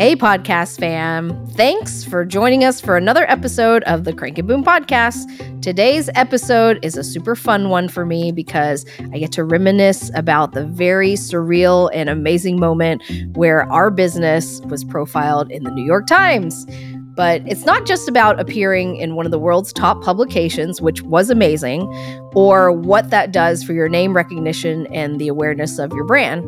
Hey, podcast fam. Thanks for joining us for another episode of the Crank and Boom podcast. Today's episode is a super fun one for me because I get to reminisce about the very surreal and amazing moment where our business was profiled in the New York Times. But it's not just about appearing in one of the world's top publications, which was amazing, or what that does for your name recognition and the awareness of your brand.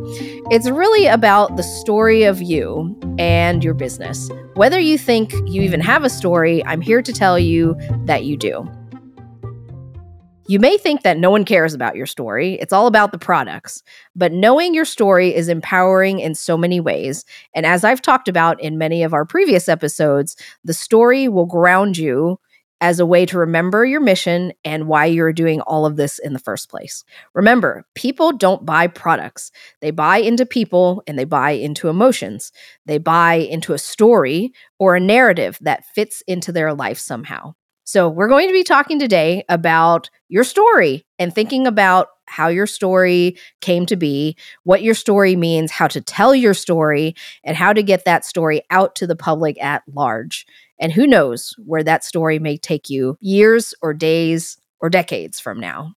It's really about the story of you and your business. Whether you think you even have a story, I'm here to tell you that you do. You may think that no one cares about your story, it's all about the products. But knowing your story is empowering in so many ways. And as I've talked about in many of our previous episodes, the story will ground you as a way to remember your mission and why you're doing all of this in the first place. Remember, people don't buy products. They buy into people and they buy into emotions. They buy into a story or a narrative that fits into their life somehow. So, we're going to be talking today about your story and thinking about how your story came to be, what your story means, how to tell your story, and how to get that story out to the public at large. And who knows where that story may take you years or days or decades from now.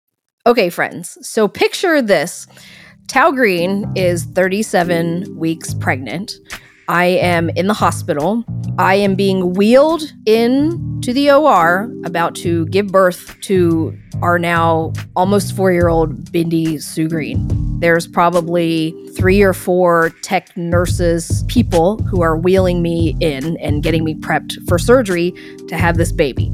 Okay, friends, so picture this Toa Green is 37 weeks pregnant. I am in the hospital. I am being wheeled in to the OR, about to give birth to our now almost four year old Bindi Sue Green. There's probably three or four tech nurses, people who are wheeling me in and getting me prepped for surgery to have this baby.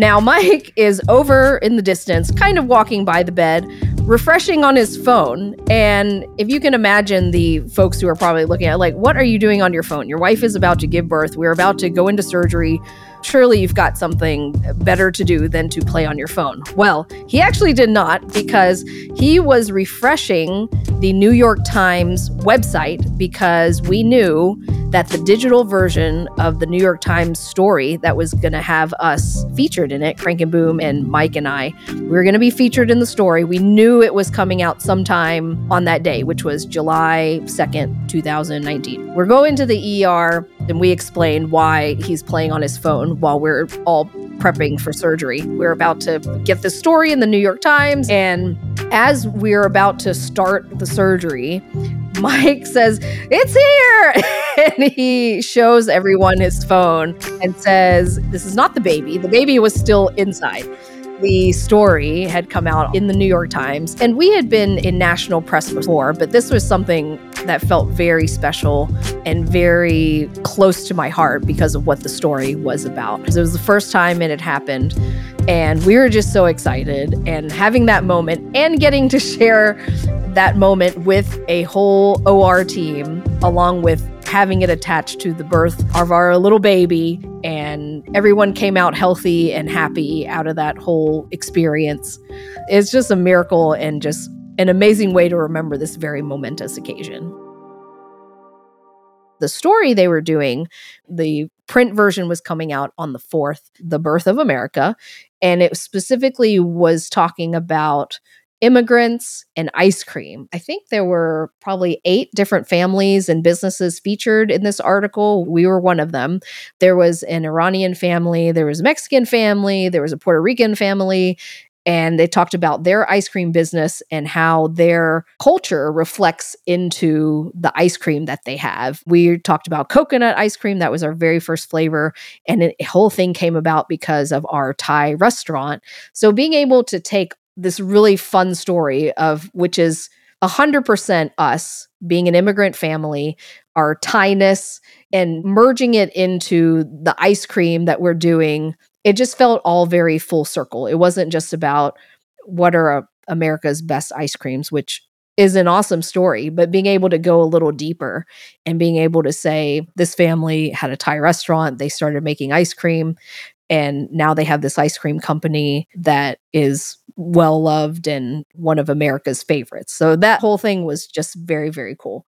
Now, Mike is over in the distance, kind of walking by the bed, refreshing on his phone. And if you can imagine the folks who are probably looking at, like, what are you doing on your phone? Your wife is about to give birth. We're about to go into surgery surely you've got something better to do than to play on your phone. Well, he actually did not because he was refreshing the New York Times website because we knew that the digital version of the New York Times story that was going to have us featured in it, Crank and Boom and Mike and I, we were going to be featured in the story. We knew it was coming out sometime on that day, which was July 2nd, 2019. We're going to the ER and we explain why he's playing on his phone while we're all prepping for surgery. We're about to get the story in the New York Times. And as we're about to start the surgery, Mike says, It's here. and he shows everyone his phone and says, This is not the baby. The baby was still inside the story had come out in the New York Times, and we had been in national press before, but this was something that felt very special and very close to my heart because of what the story was about. Because It was the first time it had happened, and we were just so excited and having that moment and getting to share that moment with a whole OR team along with having it attached to the birth of our little baby. And everyone came out healthy and happy out of that whole experience. It's just a miracle and just an amazing way to remember this very momentous occasion. The story they were doing, the print version was coming out on the 4th, the birth of America. And it specifically was talking about immigrants, and ice cream. I think there were probably eight different families and businesses featured in this article. We were one of them. There was an Iranian family, there was a Mexican family, there was a Puerto Rican family. And they talked about their ice cream business and how their culture reflects into the ice cream that they have. We talked about coconut ice cream. That was our very first flavor. And the whole thing came about because of our Thai restaurant. So being able to take this really fun story of which is 100% us being an immigrant family, our Thainess, and merging it into the ice cream that we're doing. It just felt all very full circle. It wasn't just about what are uh, America's best ice creams, which is an awesome story, but being able to go a little deeper and being able to say this family had a Thai restaurant, they started making ice cream, and now they have this ice cream company that is well loved and one of America's favorites. So that whole thing was just very, very cool.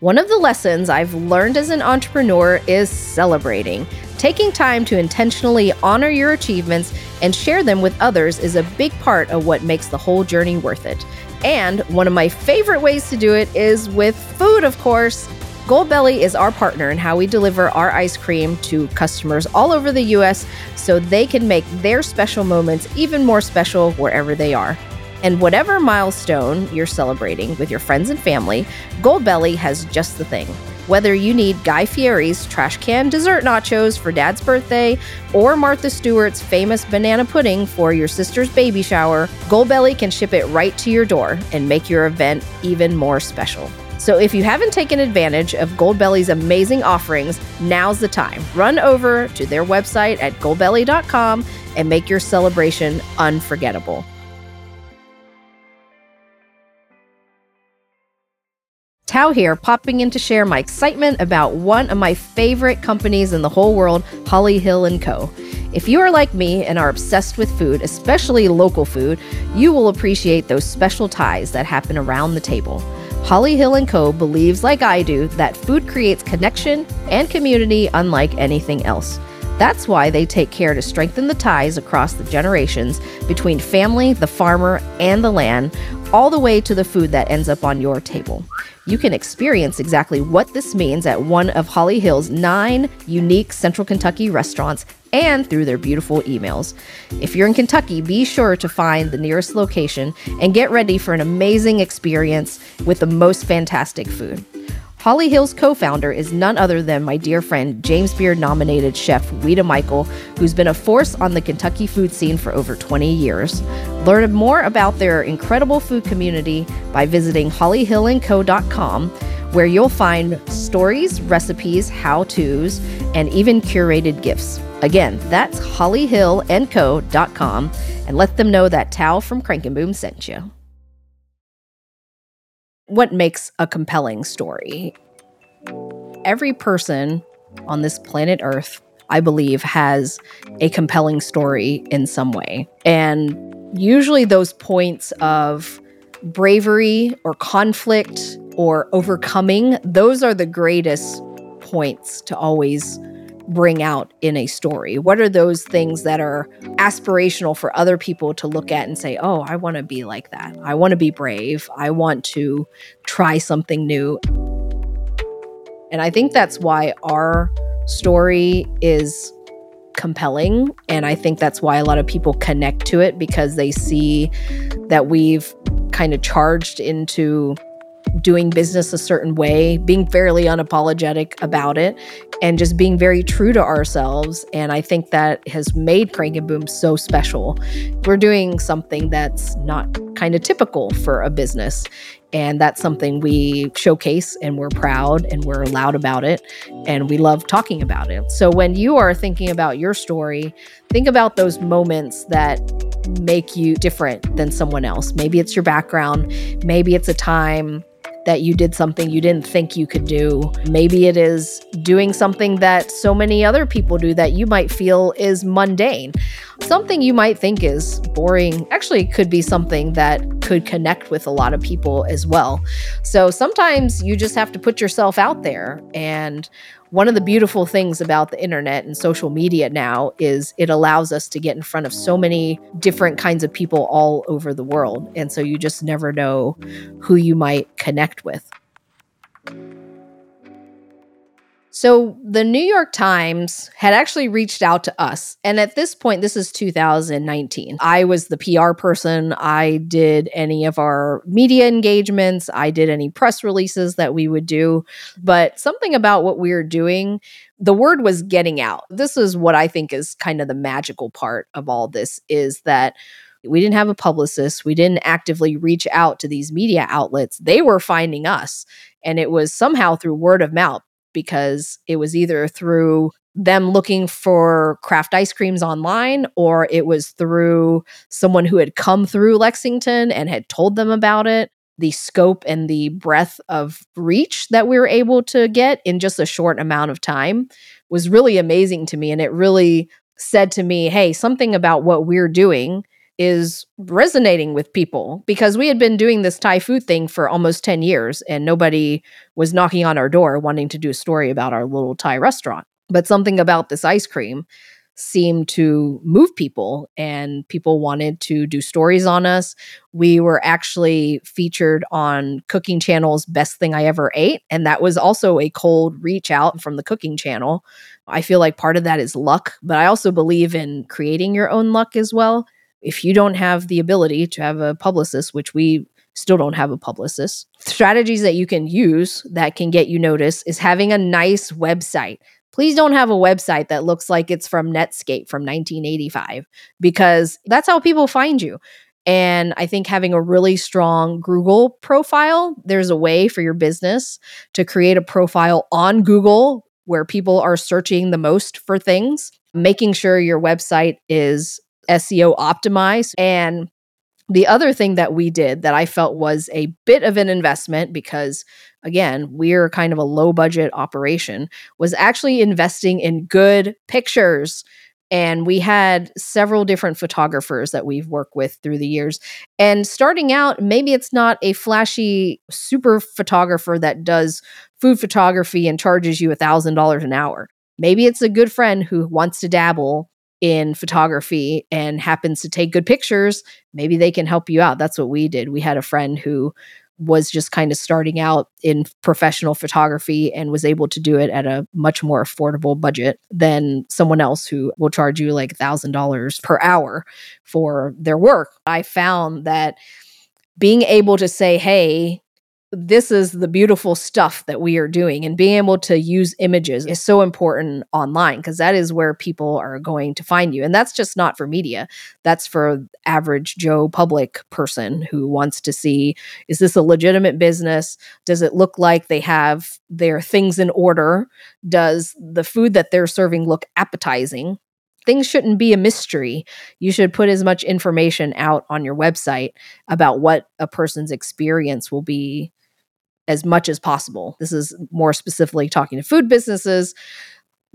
One of the lessons I've learned as an entrepreneur is celebrating. Taking time to intentionally honor your achievements and share them with others is a big part of what makes the whole journey worth it. And one of my favorite ways to do it is with food, of course. Goldbelly is our partner in how we deliver our ice cream to customers all over the US so they can make their special moments even more special wherever they are. And whatever milestone you're celebrating with your friends and family, Goldbelly has just the thing. Whether you need Guy Fieri's trash can dessert nachos for dad's birthday or Martha Stewart's famous banana pudding for your sister's baby shower, Goldbelly can ship it right to your door and make your event even more special. So if you haven't taken advantage of Goldbelly's amazing offerings, now's the time. Run over to their website at goldbelly.com and make your celebration unforgettable. Toa here, popping in to share my excitement about one of my favorite companies in the whole world, Holly Hill & Co. If you are like me and are obsessed with food, especially local food, you will appreciate those special ties that happen around the table. Holly Hill & Co. believes, like I do, that food creates connection and community unlike anything else. That's why they take care to strengthen the ties across the generations between family, the farmer, and the land, all the way to the food that ends up on your table. You can experience exactly what this means at one of Holly Hill's nine unique Central Kentucky restaurants and through their beautiful emails. If you're in Kentucky, be sure to find the nearest location and get ready for an amazing experience with the most fantastic food. Holly Hill's co founder is none other than my dear friend, James Beard nominated chef Ouita Michel, who's been a force on the Kentucky food scene for over 20 years. Learn more about their incredible food community by visiting hollyhillandco.com, where you'll find stories, recipes, how to's, and even curated gifts. Again, that's hollyhillandco.com, and let them know that Toa from Crank and Boom sent you what makes a compelling story. Every person on this planet Earth, I believe, has a compelling story in some way. And usually those points of bravery or conflict or overcoming, those are the greatest points to always bring out in a story? What are those things that are aspirational for other people to look at and say, oh, I want to be like that? I want to be brave. I want to try something new. And I think that's why our story is compelling. And I think that's why a lot of people connect to it because they see that we've kind of charged into doing business a certain way, being fairly unapologetic about it, and just being very true to ourselves. And I think that has made Crank and Boom so special. We're doing something that's not kind of typical for a business. And that's something we showcase and we're proud and we're loud about it and we love talking about it. So when you are thinking about your story, think about those moments that make you different than someone else. Maybe it's your background, maybe it's a time that you did something you didn't think you could do. Maybe it is doing something that so many other people do that you might feel is mundane. Something you might think is boring actually could be something that could connect with a lot of people as well. So sometimes you just have to put yourself out there and one of the beautiful things about the internet and social media now is it allows us to get in front of so many different kinds of people all over the world. And so you just never know who you might connect with. So the New York Times had actually reached out to us. And at this point, this is 2019. I was the PR person. I did any of our media engagements, I did any press releases that we would do. But something about what we were doing, the word was getting out. This is what I think is kind of the magical part of all this is that we didn't have a publicist. We didn't actively reach out to these media outlets. They were finding us. And it was somehow through word of mouth because it was either through them looking for craft ice creams online or it was through someone who had come through Lexington and had told them about it. The scope and the breadth of reach that we were able to get in just a short amount of time was really amazing to me. And it really said to me, hey, something about what we're doing is resonating with people because we had been doing this Thai food thing for almost 10 years and nobody was knocking on our door wanting to do a story about our little Thai restaurant. But something about this ice cream seemed to move people and people wanted to do stories on us. We were actually featured on Cooking Channel's Best Thing I Ever Ate. And that was also a cold reach out from the Cooking Channel. I feel like part of that is luck, but I also believe in creating your own luck as well. If you don't have the ability to have a publicist, which we still don't have a publicist, strategies that you can use that can get you noticed is having a nice website. Please don't have a website that looks like it's from Netscape from 1985 because that's how people find you. And I think having a really strong Google profile, there's a way for your business to create a profile on Google where people are searching the most for things, making sure your website is SEO optimized. And the other thing that we did that I felt was a bit of an investment because, again, we're kind of a low budget operation was actually investing in good pictures. And we had several different photographers that we've worked with through the years. And starting out, maybe it's not a flashy super photographer that does food photography and charges you a $1,000 an hour. Maybe it's a good friend who wants to dabble in photography and happens to take good pictures. Maybe they can help you out. That's what we did. We had a friend who was just kind of starting out in professional photography and was able to do it at a much more affordable budget than someone else who will charge you like $1,000 per hour for their work. I found that being able to say, hey, this is the beautiful stuff that we are doing and being able to use images is so important online because that is where people are going to find you and that's just not for media. That's for average joe public person who wants to see is this a legitimate business? Does it look like they have their things in order? Does the food that they're serving look appetizing things shouldn't be a mystery. You should put as much information out on your website about what a person's experience will be as much as possible. This is more specifically talking to food businesses.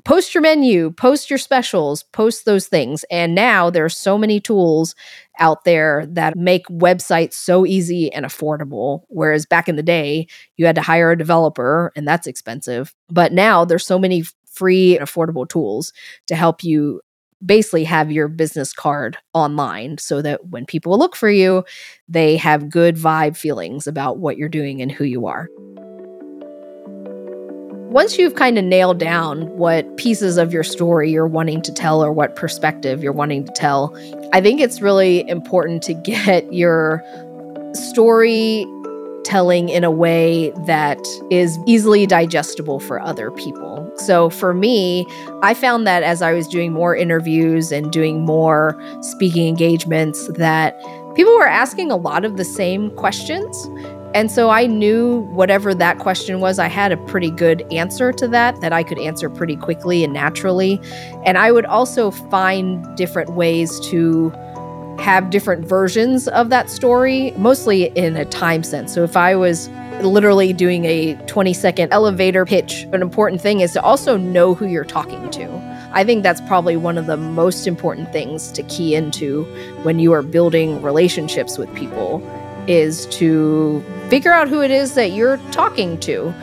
Post your menu, post your specials, post those things. And now there are so many tools out there that make websites so easy and affordable. Whereas back in the day, you had to hire a developer and that's expensive. But now there's so many free and affordable tools to help you basically have your business card online so that when people look for you, they have good vibe feelings about what you're doing and who you are. Once you've kind of nailed down what pieces of your story you're wanting to tell or what perspective you're wanting to tell, I think it's really important to get your story telling in a way that is easily digestible for other people. So for me, I found that as I was doing more interviews and doing more speaking engagements that people were asking a lot of the same questions. And so I knew whatever that question was, I had a pretty good answer to that, that I could answer pretty quickly and naturally. And I would also find different ways to have different versions of that story, mostly in a time sense. So if I was literally doing a 20 second elevator pitch, an important thing is to also know who you're talking to. I think that's probably one of the most important things to key into when you are building relationships with people is to figure out who it is that you're talking to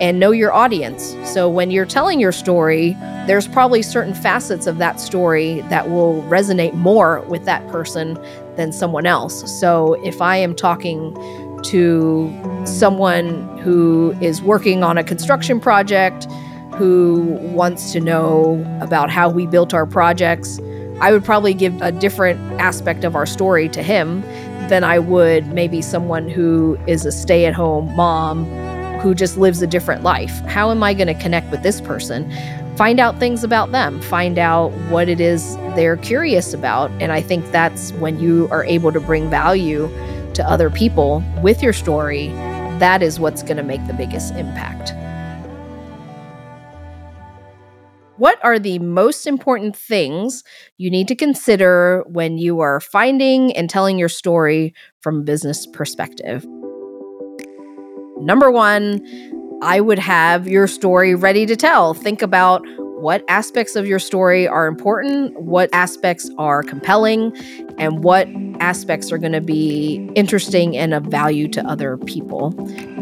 and know your audience. So when you're telling your story, there's probably certain facets of that story that will resonate more with that person than someone else. So if I am talking to someone who is working on a construction project, who wants to know about how we built our projects, I would probably give a different aspect of our story to him than I would maybe someone who is a stay at home mom who just lives a different life. How am I going to connect with this person? Find out things about them, find out what it is they're curious about. And I think that's when you are able to bring value to other people with your story. That is what's going to make the biggest impact. What are the most important things you need to consider when you are finding and telling your story from a business perspective? Number one, I would have your story ready to tell. Think about what aspects of your story are important, what aspects are compelling, and what aspects are going to be interesting and of value to other people.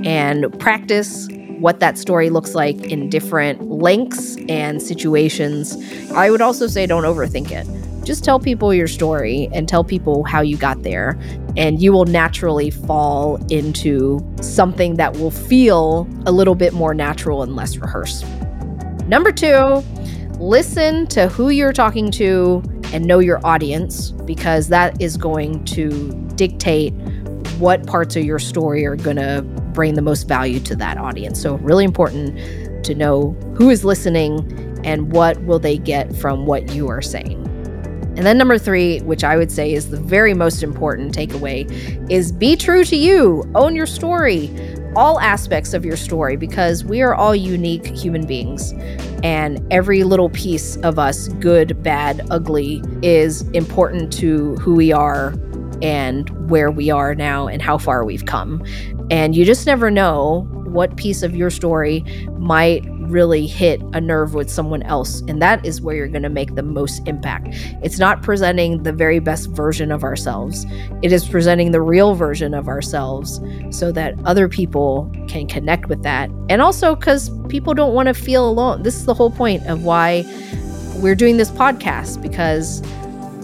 And practice what that story looks like in different lengths and situations. I would also say don't overthink it. Just tell people your story and tell people how you got there, and you will naturally fall into something that will feel a little bit more natural and less rehearsed. Number two, listen to who you're talking to and know your audience because that is going to dictate what parts of your story are going to bring the most value to that audience. So, really important to know who is listening and what will they get from what you are saying. And then number 3, which I would say is the very most important takeaway, is be true to you. Own your story all aspects of your story because we are all unique human beings. And every little piece of us, good, bad, ugly, is important to who we are and where we are now and how far we've come. And you just never know what piece of your story might really hit a nerve with someone else. And that is where you're going to make the most impact. It's not presenting the very best version of ourselves, it is presenting the real version of ourselves so that other people can connect with that. And also because people don't want to feel alone. This is the whole point of why we're doing this podcast because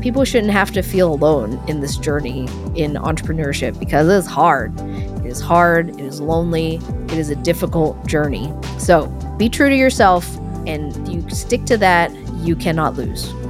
people shouldn't have to feel alone in this journey in entrepreneurship because it is hard. It is hard, it is lonely, it is a difficult journey. So be true to yourself and you stick to that, you cannot lose.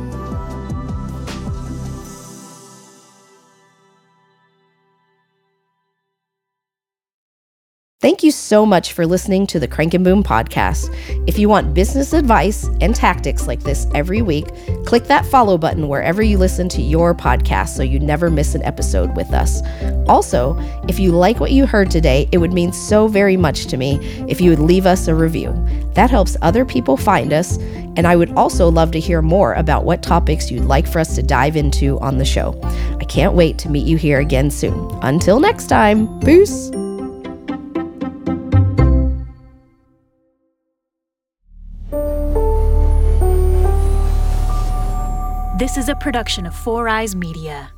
Thank you so much for listening to the Crank and Boom podcast. If you want business advice and tactics like this every week, click that follow button wherever you listen to your podcast so you never miss an episode with us. Also, if you like what you heard today, it would mean so very much to me if you would leave us a review. That helps other people find us, and I would also love to hear more about what topics you'd like for us to dive into on the show. I can't wait to meet you here again soon. Until next time, peace. This is a production of Four Eyes Media.